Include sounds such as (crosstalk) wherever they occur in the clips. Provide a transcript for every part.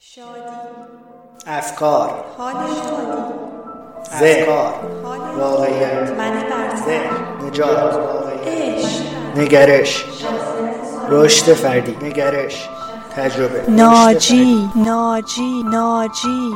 شادی. افکار. حال شادی. حال واقعیت. من نجات. عشق. نگرش. رشد فردی. نگرش. تجربه. ناجی. ناجی. ناجی.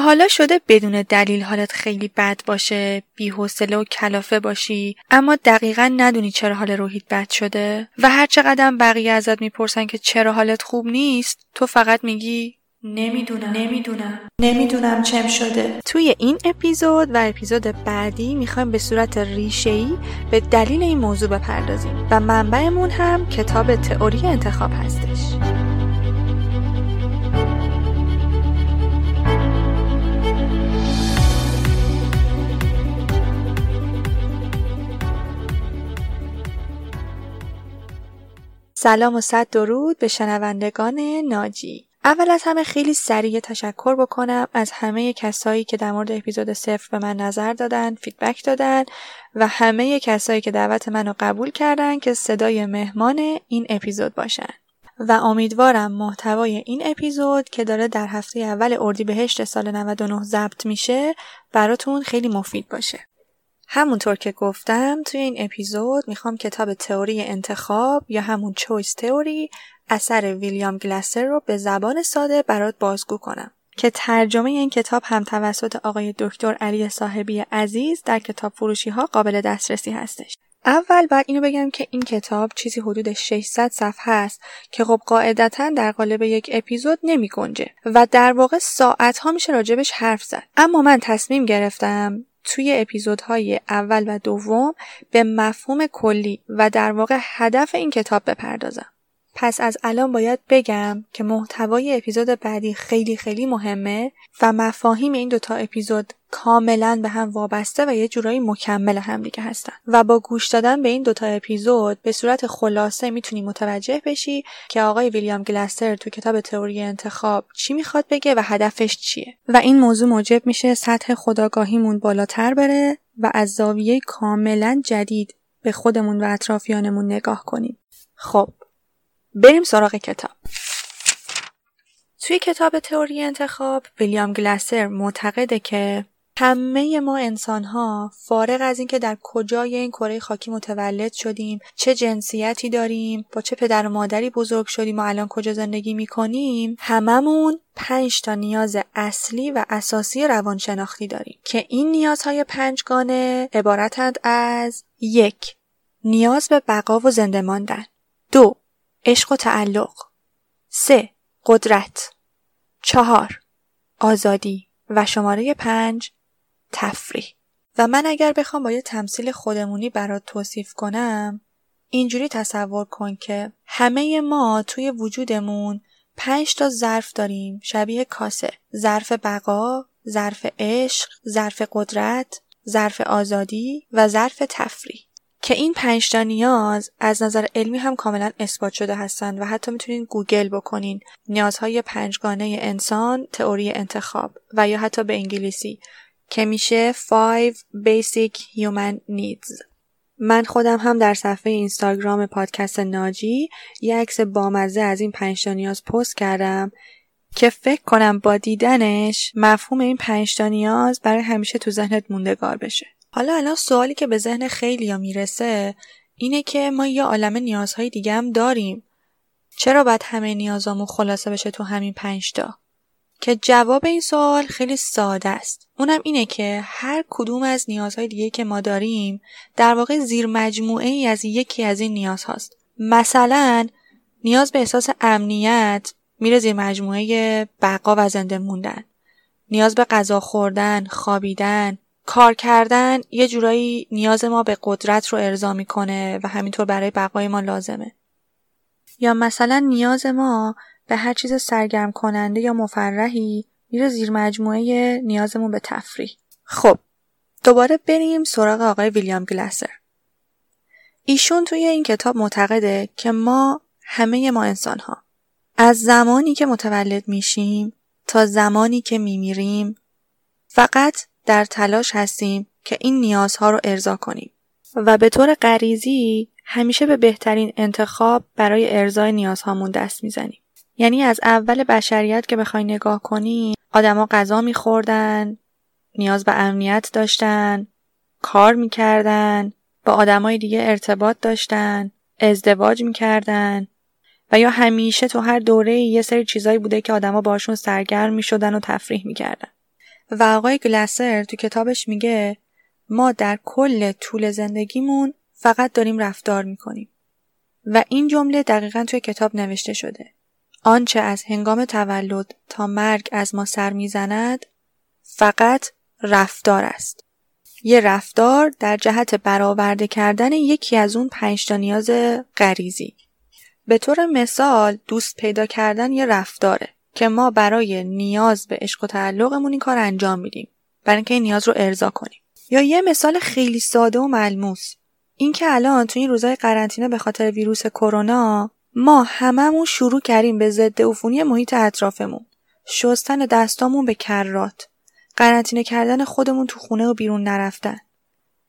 تا حالا شده بدون دلیل حالت خیلی بد باشه، بی‌حوصله و کلافه باشی، اما دقیقا ندونی چرا حال روحیت بد شده. و هر چقدر بقیه ازت می‌پرسن که چرا حالت خوب نیست، تو فقط میگی نمی‌دونم. نمی‌دونم. نمی‌دونم چم شده. توی این اپیزود و اپیزود بعدی می‌خوایم به صورت ریشه‌ای به دلیل این موضوع بپردازیم و منبعمون هم کتاب تئوری انتخاب هستش. سلام و صد درود به شنوندگان ناجی. اول از همه خیلی سریع تشکر بکنم از همه کسایی که در مورد اپیزود صفر به من نظر دادن فیدبک دادن و همه کسایی که دعوت منو قبول کردن که صدای مهمان این اپیزود باشن. و امیدوارم محتوای این اپیزود که داره در هفته اول اردیبهشت سال 99 ضبط میشه براتون خیلی مفید باشه. همونطور که گفتم توی این اپیزود می‌خوام کتاب تئوری انتخاب یا همون چویس تئوری اثر ویلیام گلاسر رو به زبان ساده برات بازگو کنم که ترجمه این کتاب هم توسط آقای دکتر علی صاحبی عزیز در کتاب فروشی ها قابل دسترسی هستش. اول بعد اینو بگم که این کتاب چیزی حدود 600 صفحه است که خب قاعدتا در قالب یک اپیزود نمی گنجه و در واقع ساعت ها میشه راجبش حرف زد اما من تصمیم گرفتم توی اپیزودهای اول و دوم به مفهوم کلی و در واقع هدف این کتاب بپردازم. پس از الان باید بگم که محتوای اپیزود بعدی خیلی خیلی مهمه و مفاهیم این دوتا اپیزود کاملا به هم وابسته و یه جورایی مکمل هم دیگه هستن. و با گوش دادن به این دوتا اپیزود به صورت خلاصه می‌تونی متوجه بشی که آقای ویلیام گلستر تو کتاب تئوری انتخاب چی می‌خواد بگه و هدفش چیه. و این موضوع موجب میشه سطح خداگاهیمون بالاتر بره و از زاویه کاملا جدید به خودمون و اطرافیانمون نگاه کنیم. خب بریم سراغ کتاب. توی کتاب تئوری انتخاب ویلیام گلاسر معتقده که همه ما انسان ها فارغ از اینکه در کجای این کره خاکی متولد شدیم چه جنسیتی داریم با چه پدر و مادری بزرگ شدیم و الان کجا زندگی می‌کنیم هممون پنج تا نیاز اصلی و اساسی روانشناختی داریم که این نیازهای پنجگانه عبارتند از یک نیاز به بقا و زنده ماندن. دو عشق و تعلق. سه قدرت. چهار آزادی. و شماره پنج تفریح. و من اگر بخوام با یه تمثیل خودمونی برات توصیف کنم اینجوری تصور کن که همه ما توی وجودمون پنج تا ظرف داریم. شبیه کاسه. ظرف بقا ظرف عشق ظرف قدرت ظرف آزادی و ظرف تفریح. که این پنج تا نیاز از نظر علمی هم کاملا اثبات شده هستند و حتی می‌تونین گوگل بکنین. نیازهای پنجگانه انسان تئوری انتخاب و یا حتی به انگلیسی که میشه Five Basic Human Needs. من خودم هم در صفحه اینستاگرام پادکست ناجی یه عکس بامزه از این پنج نیاز پست کردم که فکر کنم با دیدنش مفهوم این پنج نیاز برای همیشه تو ذهنت موندگار بشه. حالا الان سوالی که به ذهن خیلی می‌رسه اینه که ما یه عالم نیازهای دیگه هم داریم. چرا باید همه نیازامون خلاصه بشه تو همین پنجتا؟ که جواب این سوال خیلی ساده است. اونم اینه که هر کدوم از نیازهای دیگه که ما داریم در واقع زیر مجموعه ای از یکی از این نیاز هاست. مثلا نیاز به احساس امنیت میره زیر مجموعه بقا و زنده موندن. نیاز به غذا خوردن، خوابیدن، کار کردن یه جورایی نیاز ما به قدرت رو ارضا می‌کنه و همینطور برای بقای ما لازمه. یا مثلا نیاز ما به هر چیز سرگرم کننده یا مفرحی میره زیر مجموعه نیازمون به تفریح. خب دوباره بریم سراغ آقای ویلیام گلاسر. ایشون توی این کتاب معتقده که ما همه ما انسان ها از زمانی که متولد میشیم تا زمانی که میمیریم فقط در تلاش هستیم که این نیازها رو ارضا کنیم و به طور غریزی همیشه به بهترین انتخاب برای ارزای نیازهامون دست می‌زنیم. یعنی از اول بشریت که بخوای نگاه کنی آدما غذا میخوردن، نیاز به امنیت داشتن، کار می‌کردن، با آدمای دیگه ارتباط داشتن، ازدواج می‌کردن و یا همیشه تو هر دوره یه سری چیزایی بوده که آدما باشون سرگرم می‌شدن و تفریح می‌کردن. و آقای گلسر تو کتابش میگه ما در کل طول زندگیمون فقط داریم رفتار می‌کنیم. و این جمله دقیقا توی کتاب نوشته شده. آنچه از هنگام تولد تا مرگ از ما سر می‌زند فقط رفتار است. یه رفتار در جهت برآورده کردن یکی از اون پنج تا نیاز غریزی. به طور مثال دوست پیدا کردن یه رفتاره که ما برای نیاز به عشق و تعلقمون این کار انجام میدیم. برای اینکه این نیاز رو ارضا کنیم. یا یه مثال خیلی ساده و ملموس. اینکه الان تو این روزای قرنطینه به خاطر ویروس کرونا ما هممون شروع کردیم به ضد عفونی محیط اطرافمون. شستن دستامون به کرات. قرنطینه کردن خودمون تو خونه و بیرون نرفتن.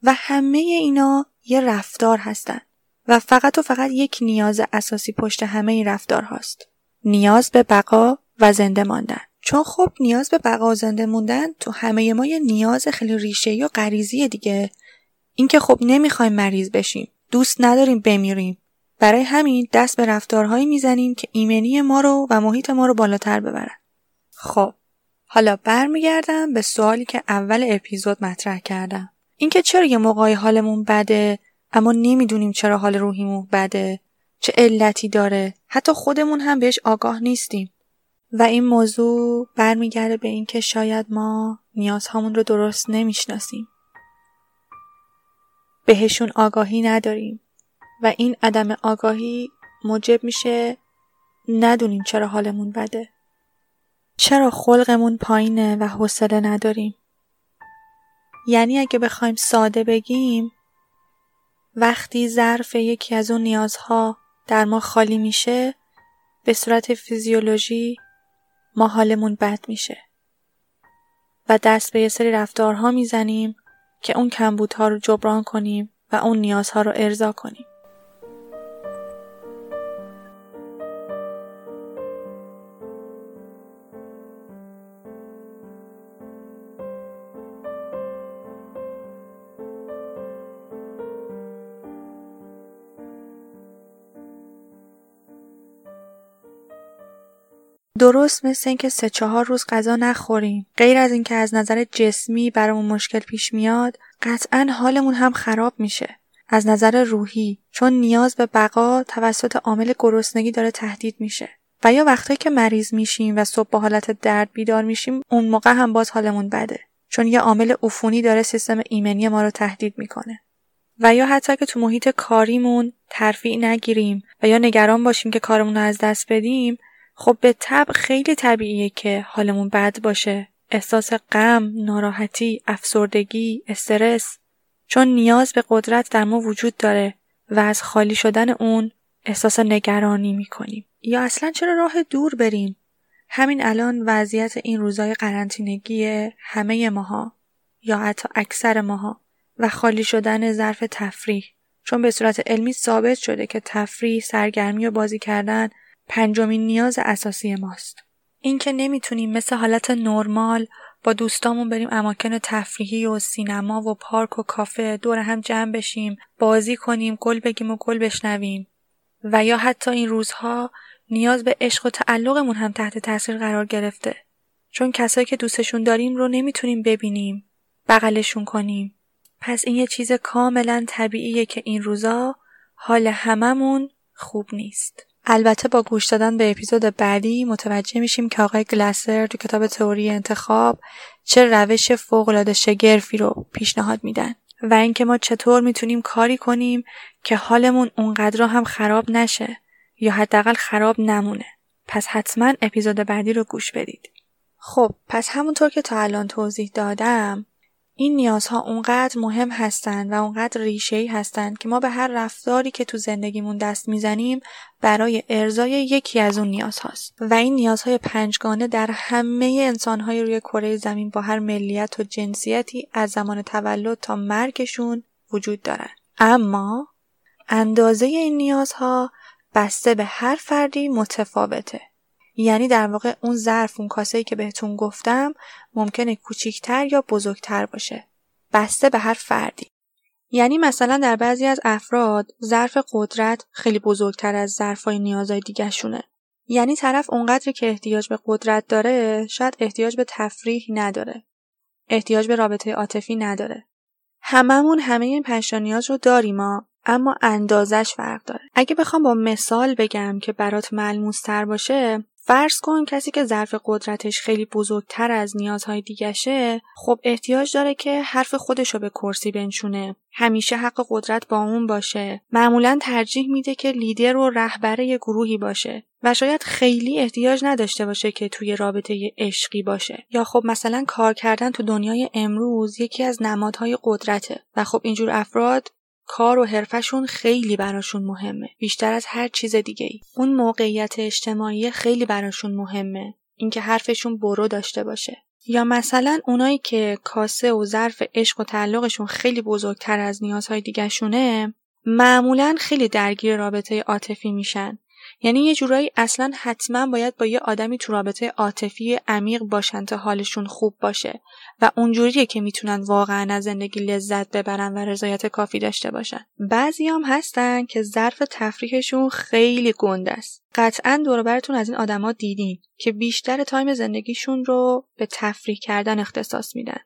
و همه اینا یه رفتار هستن. و فقط و فقط یک نیاز اساسی پشت همه این رفتار هاست. نیاز به بقا و زنده ماندن. چون خب نیاز به بقا و زنده موندن تو همه ما یه نیاز خیلی ریشه یا غریزی دیگه. اینکه خب نمی‌خوایم مریض بشیم. دوست نداریم بمیریم. برای همین دست به رفتارهایی می‌زنیم که ایمنی ما رو و محیط ما رو بالاتر ببرن. خب حالا برمیگردم به سوالی که اول اپیزود مطرح کردم. اینکه چرا یه موقعی حالمون بده اما نمی‌دونیم چرا حال روحیمون بده چه علتی داره حتی خودمون هم بهش آگاه نیستیم و این موضوع برمیگرده به اینکه شاید ما نیازهامون رو درست نمی‌شناسیم. بهشون آگاهی نداریم و این عدم آگاهی موجب میشه ندونیم چرا حالمون بده. چرا خلقمون پایینه و حوصله نداریم. یعنی اگه بخوایم ساده بگیم وقتی ظرف یکی از اون نیازها در ما خالی میشه به صورت فیزیولوژی ما حالمون بد میشه. و دست به یه سری رفتارها می‌زنیم که اون کمبودها رو جبران کنیم و اون نیازها رو ارضا کنیم. درست مثل اینکه سه چهار روز غذا نخوریم. غیر از اینکه از نظر جسمی برامون مشکل پیش میاد قطعا حالمون هم خراب میشه. از نظر روحی چون نیاز به بقا توسط عامل گرسنگی داره تهدید میشه. و یا وقتایی که مریض میشیم و صبح با حالت درد بیدار میشیم اون موقع هم باز حالمون بده. چون یه عامل عفونی داره سیستم ایمنی ما رو تهدید می‌کنه. و یا حتی که تو محیط کاریمون ترفیع نگیریم و یا نگران باشیم که کارمون رو از دست بدیم خب به طب خیلی طبیعیه که حالمون بد باشه. احساس غم، ناراحتی، افسردگی، استرس چون نیاز به قدرت در ما وجود داره و از خالی شدن اون احساس نگرانی می‌کنیم. یا اصلا چرا راه دور بریم؟ همین الان وضعیت این روزای قرنطینگی همه ماها یا حتی اکثر ماها و خالی شدن ظرف تفریح چون به صورت علمی ثابت شده که تفریح، سرگرمی و بازی کردن پنجمین نیاز اساسی ماست. اینکه نمی‌تونیم مثل حالت نرمال با دوستامون بریم اماکن تفریحی و سینما و پارک و کافه دور هم جمع بشیم بازی کنیم گل بگیم و گل بشنویم. و یا حتی این روزها نیاز به عشق و تعلقمون هم تحت تاثیر قرار گرفته. چون کسایی که دوستشون داریم رو نمی‌تونیم ببینیم بغلشون کنیم. پس این یه چیز کاملا طبیعیه که این روزا حال هممون خوب نیست. البته با گوش دادن به اپیزود بعدی متوجه میشیم که آقای گلاسر تو کتاب تئوری انتخاب چه روش فوقالعاده شگرفی رو پیشنهاد میدن و اینکه ما چطور می‌تونیم کاری کنیم که حالمون اونقدر هم خراب نشه یا حداقل خراب نمونه. پس حتما اپیزود بعدی رو گوش بدید. خب پس همونطور که تا الان توضیح دادم این نیازها اونقدر مهم هستند و اونقدر ریشه‌ای هستند که ما به هر رفتاری که تو زندگیمون دست می‌زنیم برای ارزای یکی از اون نیاز هاست و این نیازهای پنجگانه در همه انسانهای روی کره زمین با هر ملیت و جنسیتی از زمان تولد تا مرگشون وجود دارن. اما اندازه این نیازها بسته به هر فردی متفاوته. یعنی در واقع اون ظرف اون کاسه که بهتون گفتم ممکنه کوچیکتر یا بزرگتر باشه. بسته به هر فردی. یعنی مثلا در بعضی از افراد ظرف قدرت خیلی بزرگتر از ظرفای نیازهای دیگه شونه. یعنی طرف اونقدر که احتیاج به قدرت داره شاید احتیاج به تفریح نداره. احتیاج به رابطه عاطفی نداره. هممون همه این پنج نیاز رو داریم ما اما اندازش فرق داره. اگه بخوام با مثال بگم که برات ملموس تر باشه فرض کن کسی که ظرف قدرتش خیلی بزرگتر از نیازهای دیگشه خب احتیاج داره که حرف خودشو به کرسی بنشونه. همیشه حق قدرت با اون باشه. معمولا ترجیح میده که لیدر و رهبر یه گروهی باشه و شاید خیلی احتیاج نداشته باشه که توی رابطه عشقی باشه. یا خب مثلا کار کردن تو دنیای امروز یکی از نمادهای قدرته و خب اینجور افراد کار و حرفشون خیلی براشون مهمه. بیشتر از هر چیز دیگه ای. اون موقعیت اجتماعی خیلی براشون مهمه. اینکه حرفشون برو داشته باشه. یا مثلا اونایی که کاسه و ظرف عشق و تعلقشون خیلی بزرگتر از نیازهای دیگهشونه معمولا خیلی درگیر رابطه عاطفی میشن. یعنی یه جورایی اصلا حتما باید با یه آدمی تو رابطه عاطفی عمیق باشن تا حالشون خوب باشه و اونجوریه که می‌تونن واقعا از زندگی لذت ببرن و رضایت کافی داشته باشن. بعضی هم هستن که ظرف تفریحشون خیلی گند است. قطعا دوربرتون از این آدما دیدین که بیشتر تایم زندگیشون رو به تفریح کردن اختصاص میدن.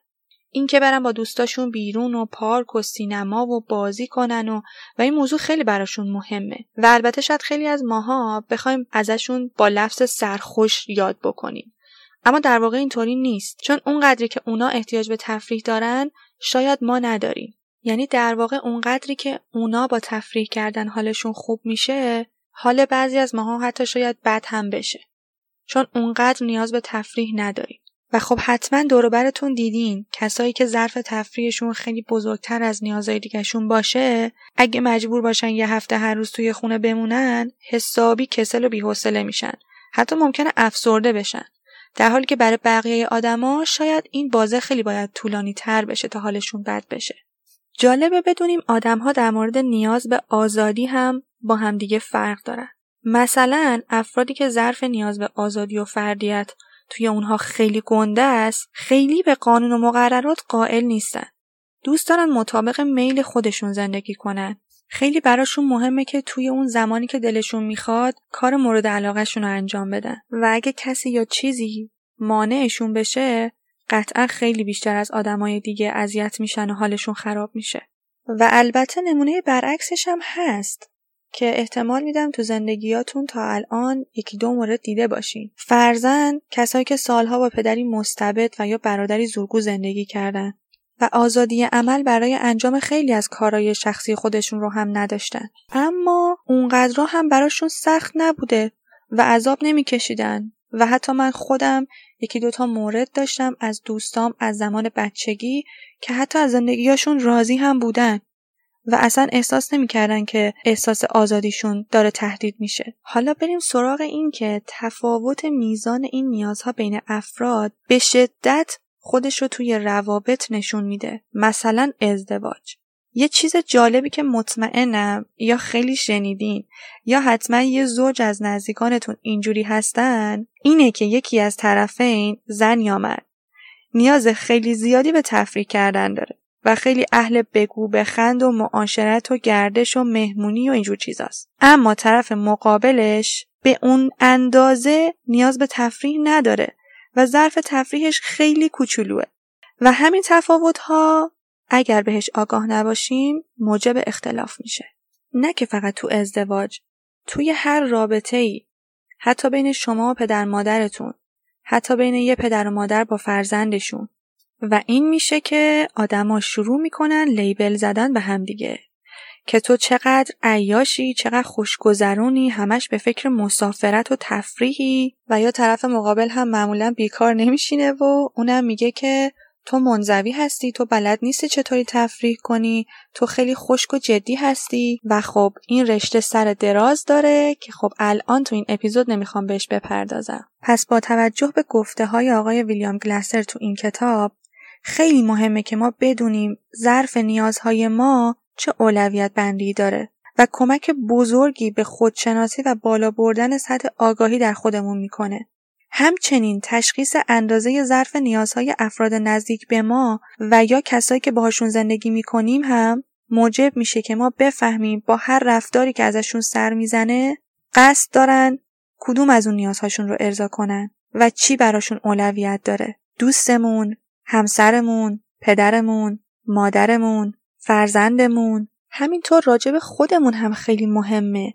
اینکه برن با دوستاشون بیرون و پارک و سینما و بازی کنن و و این موضوع خیلی براشون مهمه. و البته شاید خیلی از ماها بخوایم ازشون با لفظ سرخوش یاد بکنیم. اما در واقع اینطوری نیست. چون اونقدری که اونا احتیاج به تفریح دارن شاید ما نداریم. یعنی در واقع اونقدری که اونا با تفریح کردن حالشون خوب میشه حال بعضی از ماها حتی شاید بد هم بشه. چون اونقدر نیاز به تفریح نداریم. و خب حتما دوروبرتون دیدین. کسایی که ظرف تفریحشون خیلی بزرگتر از نیازهای دیگهشون باشه اگه مجبور باشن یه هفته هر روز توی خونه بمونن حسابی کسل و بیحوصله میشن. حتی ممکنه افسرده بشن. در حالی که برای بقیه آدما شاید این بازه خیلی باید طولانی تر بشه تا حالشون بد بشه. جالبه بدونیم آدمها در مورد نیاز به آزادی هم با همدیگه فرق دارن. مثلا افرادی که ظرف نیاز به آزادی و فردیت توی اونها خیلی گنده است خیلی به قانون و مقررات قائل نیستن. دوست دارن مطابق میل خودشون زندگی کنن. خیلی براشون مهمه که توی اون زمانی که دلشون می‌خواد کار مورد علاقهشون رو انجام بدن. و اگه کسی یا چیزی مانعشون بشه قطعا خیلی بیشتر از آدمای دیگه اذیت میشن و حالشون خراب میشه. و البته نمونه برعکسش هم هست. که احتمال میدم تو زندگیاتون تا الان یکی دو مورد دیده باشین. فرزن کسایی که سالها با پدری مستبد و یا برادری زورگو زندگی کردن و آزادی عمل برای انجام خیلی از کارهای شخصی خودشون رو هم نداشتن. اما اونقدرها هم براشون سخت نبوده و عذاب نمیکشیدن و حتی من خودم یکی دوتا مورد داشتم از دوستام از زمان بچگی که حتی از زندگیاشون راضی هم بودن. و اصلا احساس نمی‌کردن که احساس آزادیشون داره تهدید میشه. حالا بریم سراغ این که تفاوت میزان این نیازها بین افراد به شدت خودش رو توی روابط نشون میده. مثلا ازدواج. یه چیز جالبی که مطمئنم یا خیلی شنیدین یا حتما یه زوج از نزدیکانتون اینجوری هستن اینه که یکی از طرفین زن یا مرد نیاز خیلی زیادی به تفریح کردن داره و خیلی اهل بگو بخند و معاشرت و گردش و مهمونی و اینجور چیزاست. اما طرف مقابلش به اون اندازه نیاز به تفریح نداره و ظرف تفریحش خیلی کوچولوه. و همین تفاوت ها اگر بهش آگاه نباشیم موجب اختلاف میشه. نه که فقط تو ازدواج توی هر رابطه ای حتی بین شما و پدر مادرتون حتی بین یه پدر و مادر با فرزندشون. و این میشه که آدما شروع می‌کنن لیبل زدن به همدیگه که تو چقدر عیاشی چقدر خوشگذرونی همش به فکر مسافرت و تفریحی و یا طرف مقابل هم معمولا بیکار نمیشینه و اونم میگه که تو منزوی هستی تو بلد نیستی چطوری تفریح کنی تو خیلی خشک و جدی هستی و خب این رشته سر دراز داره که خب الان تو این اپیزود نمی‌خوام بهش بپردازم. پس با توجه به گفته های آقای ویلیام گلاسر تو این کتاب خیلی مهمه که ما بدونیم ظرف نیازهای ما چه اولویت بندی داره و کمک بزرگی به خودشناسی و بالا بردن سطح آگاهی در خودمون می‌کنه. همچنین تشخیص اندازه ظرف نیازهای افراد نزدیک به ما و یا کسایی که باهاشون زندگی می‌کنیم هم موجب میشه که ما بفهمیم با هر رفتاری که ازشون سر می‌زنه قصد دارن کدوم از اون نیازهاشون رو ارضا کنن و چی براشون اولویت داره دوستمون همسرمون پدرمون مادرمون فرزندمون همینطور راجب خودمون هم خیلی مهمه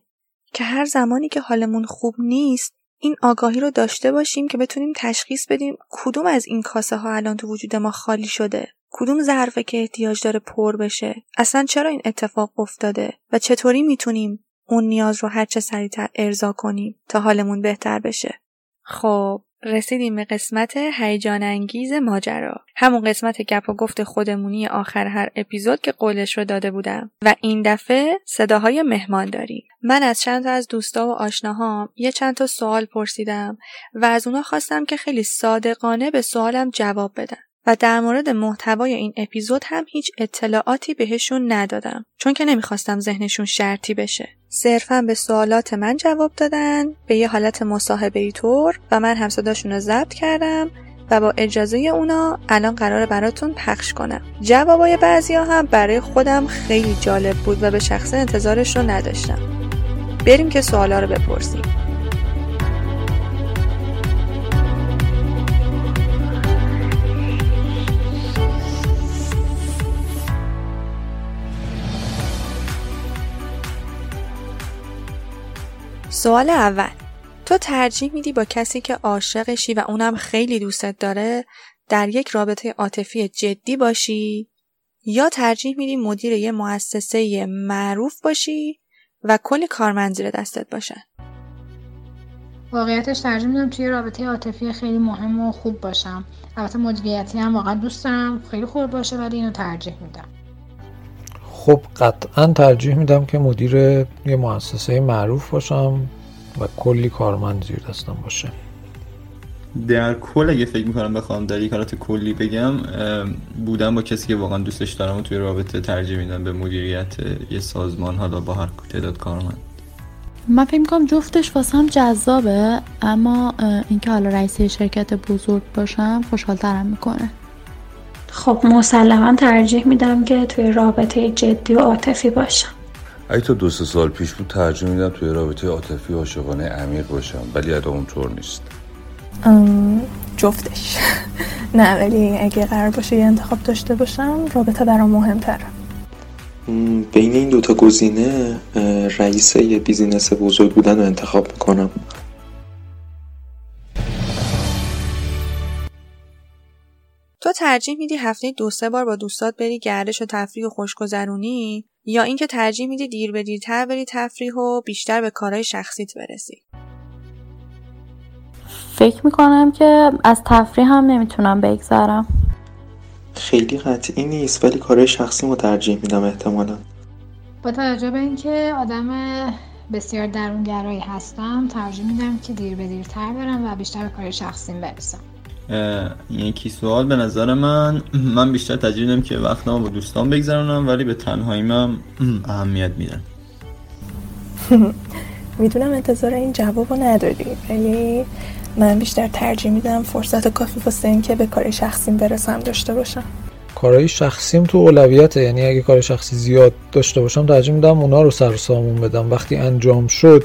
که هر زمانی که حالمون خوب نیست این آگاهی رو داشته باشیم که بتونیم تشخیص بدیم کدوم از این کاسه ها الان تو وجود ما خالی شده. کدوم ظرفه که احتیاج داره پر بشه. اصلا چرا این اتفاق افتاده؟ و چطوری می‌تونیم اون نیاز رو هرچه سریعتر ارضا کنیم تا حالمون بهتر بشه؟ خب رسیدیم به قسمت هیجان انگیز ماجرا. همون قسمت گپ و گفت خودمونی آخر هر اپیزود که قولش رو داده بودم. و این دفعه صداهای مهمان داریم. من از چند تا از دوستا و آشناهام یه چند تا سوال پرسیدم و از اونا خواستم که خیلی صادقانه به سوالم جواب بدن. و در مورد محتوای این اپیزود هم هیچ اطلاعاتی بهشون ندادم. چون که نمی‌خواستم ذهنشون شرطی بشه. صرفا به سوالات من جواب دادن به یه حالت مصاحبه ای طور و من هم صداشون رو ضبط کردم و با اجازه اونا الان قرار براتون پخش کنم. جوابای بعضیا هم برای خودم خیلی جالب بود و به شخصه انتظارش رو نداشتم. بریم که سوالا رو بپرسیم. سوال اول. تو ترجیح میدی با کسی که عاشقشی و اونم خیلی دوستت داره در یک رابطه عاطفی جدی باشی؟ یا ترجیح میدی مدیر یه مؤسسه معروف باشی و کلی کارمند زیر دستت باشن؟ واقعیتش ترجیح میدم توی رابطه عاطفی خیلی مهم و خوب باشم. البته مدیریتی هم واقعا دوست دارم خیلی خوب باشه ولی اینو ترجیح میدم. خب قطعا ترجیح میدم که مدیر یه مؤسسه معروف باشم. و کلی کارمند زیر دستم باشه. در کل اگه فکر می‌کنم بخوام در یک حالت کلی بگم بودم با کسی که واقعا دوستش دارم و توی رابطه ترجیح میدم به مدیریت یه سازمان حالا با هر تعداد کارمند. من فکر می‌کنم جفتش واسه هم جذابه اما اینکه حالا رئیس شرکت بزرگ باشم خوشحالترم می‌کنه. خب مسلما ترجیح میدم که توی رابطه جدی و عاطفی باشم. اگه تا دو سه سال پیش بود ترجیح میدم توی رابطه عاطفی عاشقانه عمیق باشم ولی الان اونطور نیست. جفتش. (laughs) نه ولی اگه قرار باشه یه انتخاب داشته باشم رابطه برام مهمتره. بین این دوتا گزینه رئیس یه بیزینس بزرگ بودن رو انتخاب می‌کنم. تو ترجیح میدی هفته دو سه بار با دوستات بری گردش و تفریح و خوشگذرونی؟ یا اینکه ترجیح میدی دیر به دیرتر بری تفریح و بیشتر به کارهای شخصیت برسی. فکر می‌کنم که از تفریح هم نمی‌تونم بگذرم. خیلی قطعی نیست ولی کارهای شخصی رو ترجیح میدم احتمالا. با توجه به اینکه آدم بسیار درونگرایی هستم ترجیح میدم که دیر به دیرتر برم و بیشتر به کار شخصیم برسم. یکی سوال به نظر من من بیشتر ترجیح میدم که وقتمو با دوستان بگذرونم ولی به تنهاییم هم اهمیت میدم (laughs) می‌دونم انتظار این جواب رو نداری ولی من بیشتر ترجیح میدم فرصت کافی واسه اینکه به کار شخصیم برسم داشته باشم. کارهای شخصیم تو اولویته یعنی اگه کار شخصی زیاد داشته باشم ترجیح میدم اونا رو سر سامون بدم. وقتی انجام شد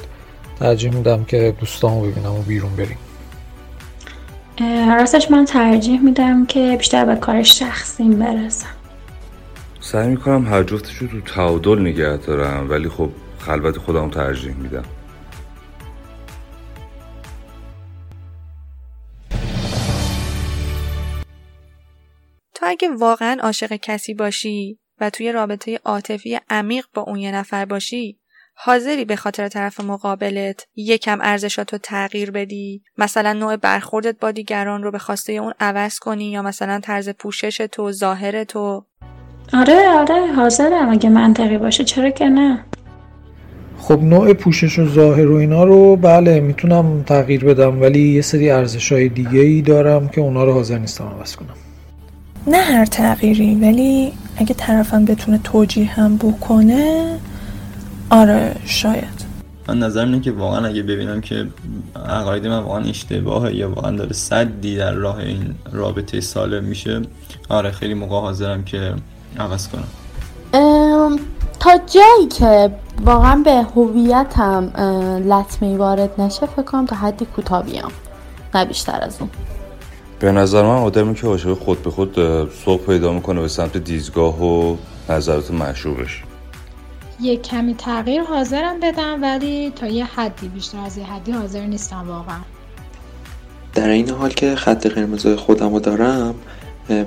ترجیح میدم که دوستامو ببینم و بیرون بریم. راستش من ترجیح میدم که بیشتر به کار شخصیم برسم. سعی می‌کنم هر جفتش رو تو تعادل نگه دارم ولی خب خلوت خودم ترجیح میدم. تو اگه واقعا عاشق کسی باشی و توی رابطه عاطفی عمیق با اون یه نفر باشی حاضری به خاطر طرف مقابلت یکم ارزشاتو تغییر بدی؟ مثلا نوع برخوردت با دیگران رو به خواسته اون عوض کنی یا مثلا طرز پوشش تو ظاهر تو؟ آره آره حاضرم. اگه منطقی باشه چرا که نه؟ خب نوع پوشش و ظاهر و اینا رو بله می‌تونم تغییر بدم ولی یه سری ارزش های دیگه ای دارم که اونا رو حاضر نیستم عوض کنم. نه هر تغییری ولی اگه طرفم بتونه توجیه هم بکنه آره شاید. من نظرم اینه که واقعا اگه ببینم که عقاید من واقعا اشتباهه یا واقعا داره صدی در راه این رابطه سالم میشه آره خیلی موقع حاضرم که عوض کنم. تا جایی که واقعا به هویتم لطمه وارد نشه فکر کنم تا حدی کوتاه بیام. نه بیشتر از اون. به نظر من آدمی که عاشق خود به خود سوق پیدا می‌کنه به سمت دیزگاه و نظرات مشروبش یه کمی تغییر حاضرم بدم ولی تا یه حدی بیشتر از یه حدی حاضر نیستم واقعا. در این حال که خط قرمزای خودم رو دارم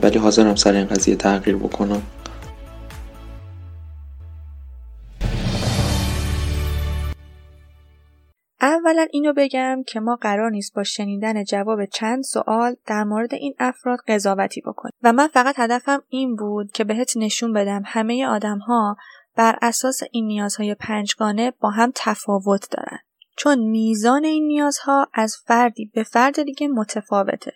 ولی حاضرم سر این قضیه تغییر بکنم. اولا اینو بگم که ما قرار نیست با شنیدن جواب چند سوال در مورد این افراد قضاوتی بکنیم. و من فقط هدفم این بود که بهت نشون بدم همه آدم ها بر اساس این نیازهای پنجگانه با هم تفاوت دارن چون میزان این نیازها از فردی به فرد دیگه متفاوته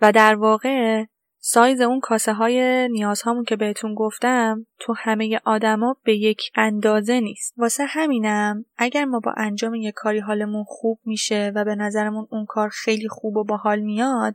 و در واقع سایز اون کاسه های نیازهامون که بهتون گفتم تو همه آدما به یک اندازه نیست. واسه همینم اگر ما با انجام یک کاری حالمون خوب میشه و به نظرمون اون کار خیلی خوب و باحال میاد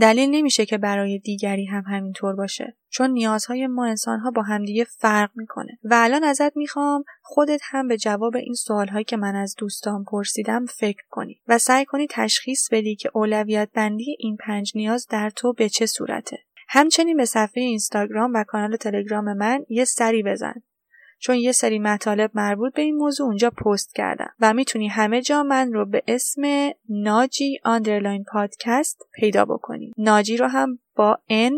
دلیل نمیشه که برای دیگری هم همینطور باشه چون نیازهای ما انسانها با همدیگه فرق می‌کنه. و الان ازت می‌خوام خودت هم به جواب این سوالهایی که من از دوستان پرسیدم فکر کنی و سعی کنی تشخیص بدی که اولویت بندی این پنج نیاز در تو به چه صورته. همچنین به صفحه اینستاگرام و کانال تلگرام من یه سری بزن. چون یه سری مطالب مربوط به این موضوع اونجا پست کردم و می‌تونی همه جا من رو به اسم ناجی underline پادکست پیدا بکنی. ناجی رو هم با N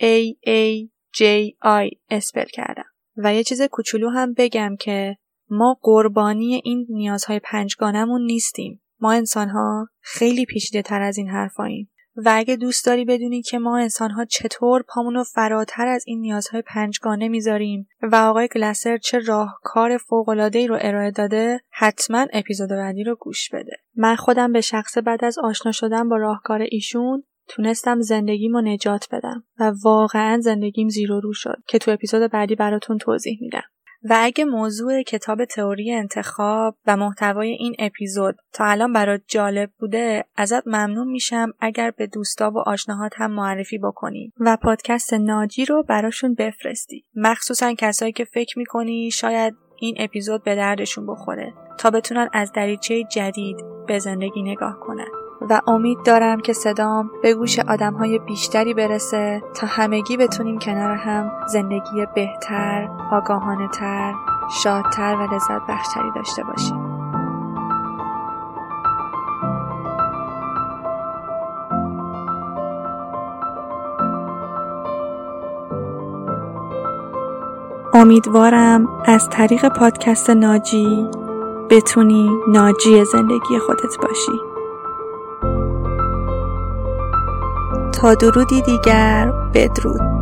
A A J I spell کردم. و یه چیز کوچولو هم بگم که ما قربانی این نیازهای پنجگانمون نیستیم. ما انسانها خیلی پیچیده تر از این حرفاییم. و اگه دوست داری بدونی که ما انسانها چطور پامونو فراتر از این نیازهای پنجگانه می‌ذاریم و آقای گلسر چه راهکار فوق‌العاده‌ای رو ارائه داده حتما اپیزود بعدی رو گوش بده. من خودم به شخص بعد از آشنا شدن با راهکار ایشون تونستم زندگیمو نجات بدم و واقعا زندگیم زیر و رو شد که تو اپیزود بعدی براتون توضیح میدم. و اگه موضوع کتاب تئوری انتخاب و محتوای این اپیزود تا الان برات جالب بوده ازت ممنون میشم اگر به دوستا و آشناهات هم معرفی بکنی و پادکست ناجی رو براشون بفرستی. مخصوصا کسایی که فکر می‌کنی شاید این اپیزود به دردشون بخوره تا بتونن از دریچه جدید به زندگی نگاه کنن. و امید دارم که صدام به گوش آدمهای بیشتری برسه تا همگی بتونیم کنار هم زندگی بهتر، آگاهانه تر، شادتر و لذت بخشتری داشته باشیم. امیدوارم از طریق پادکست ناجی بتونی ناجی زندگی خودت باشی. درودی دیگر بدرود.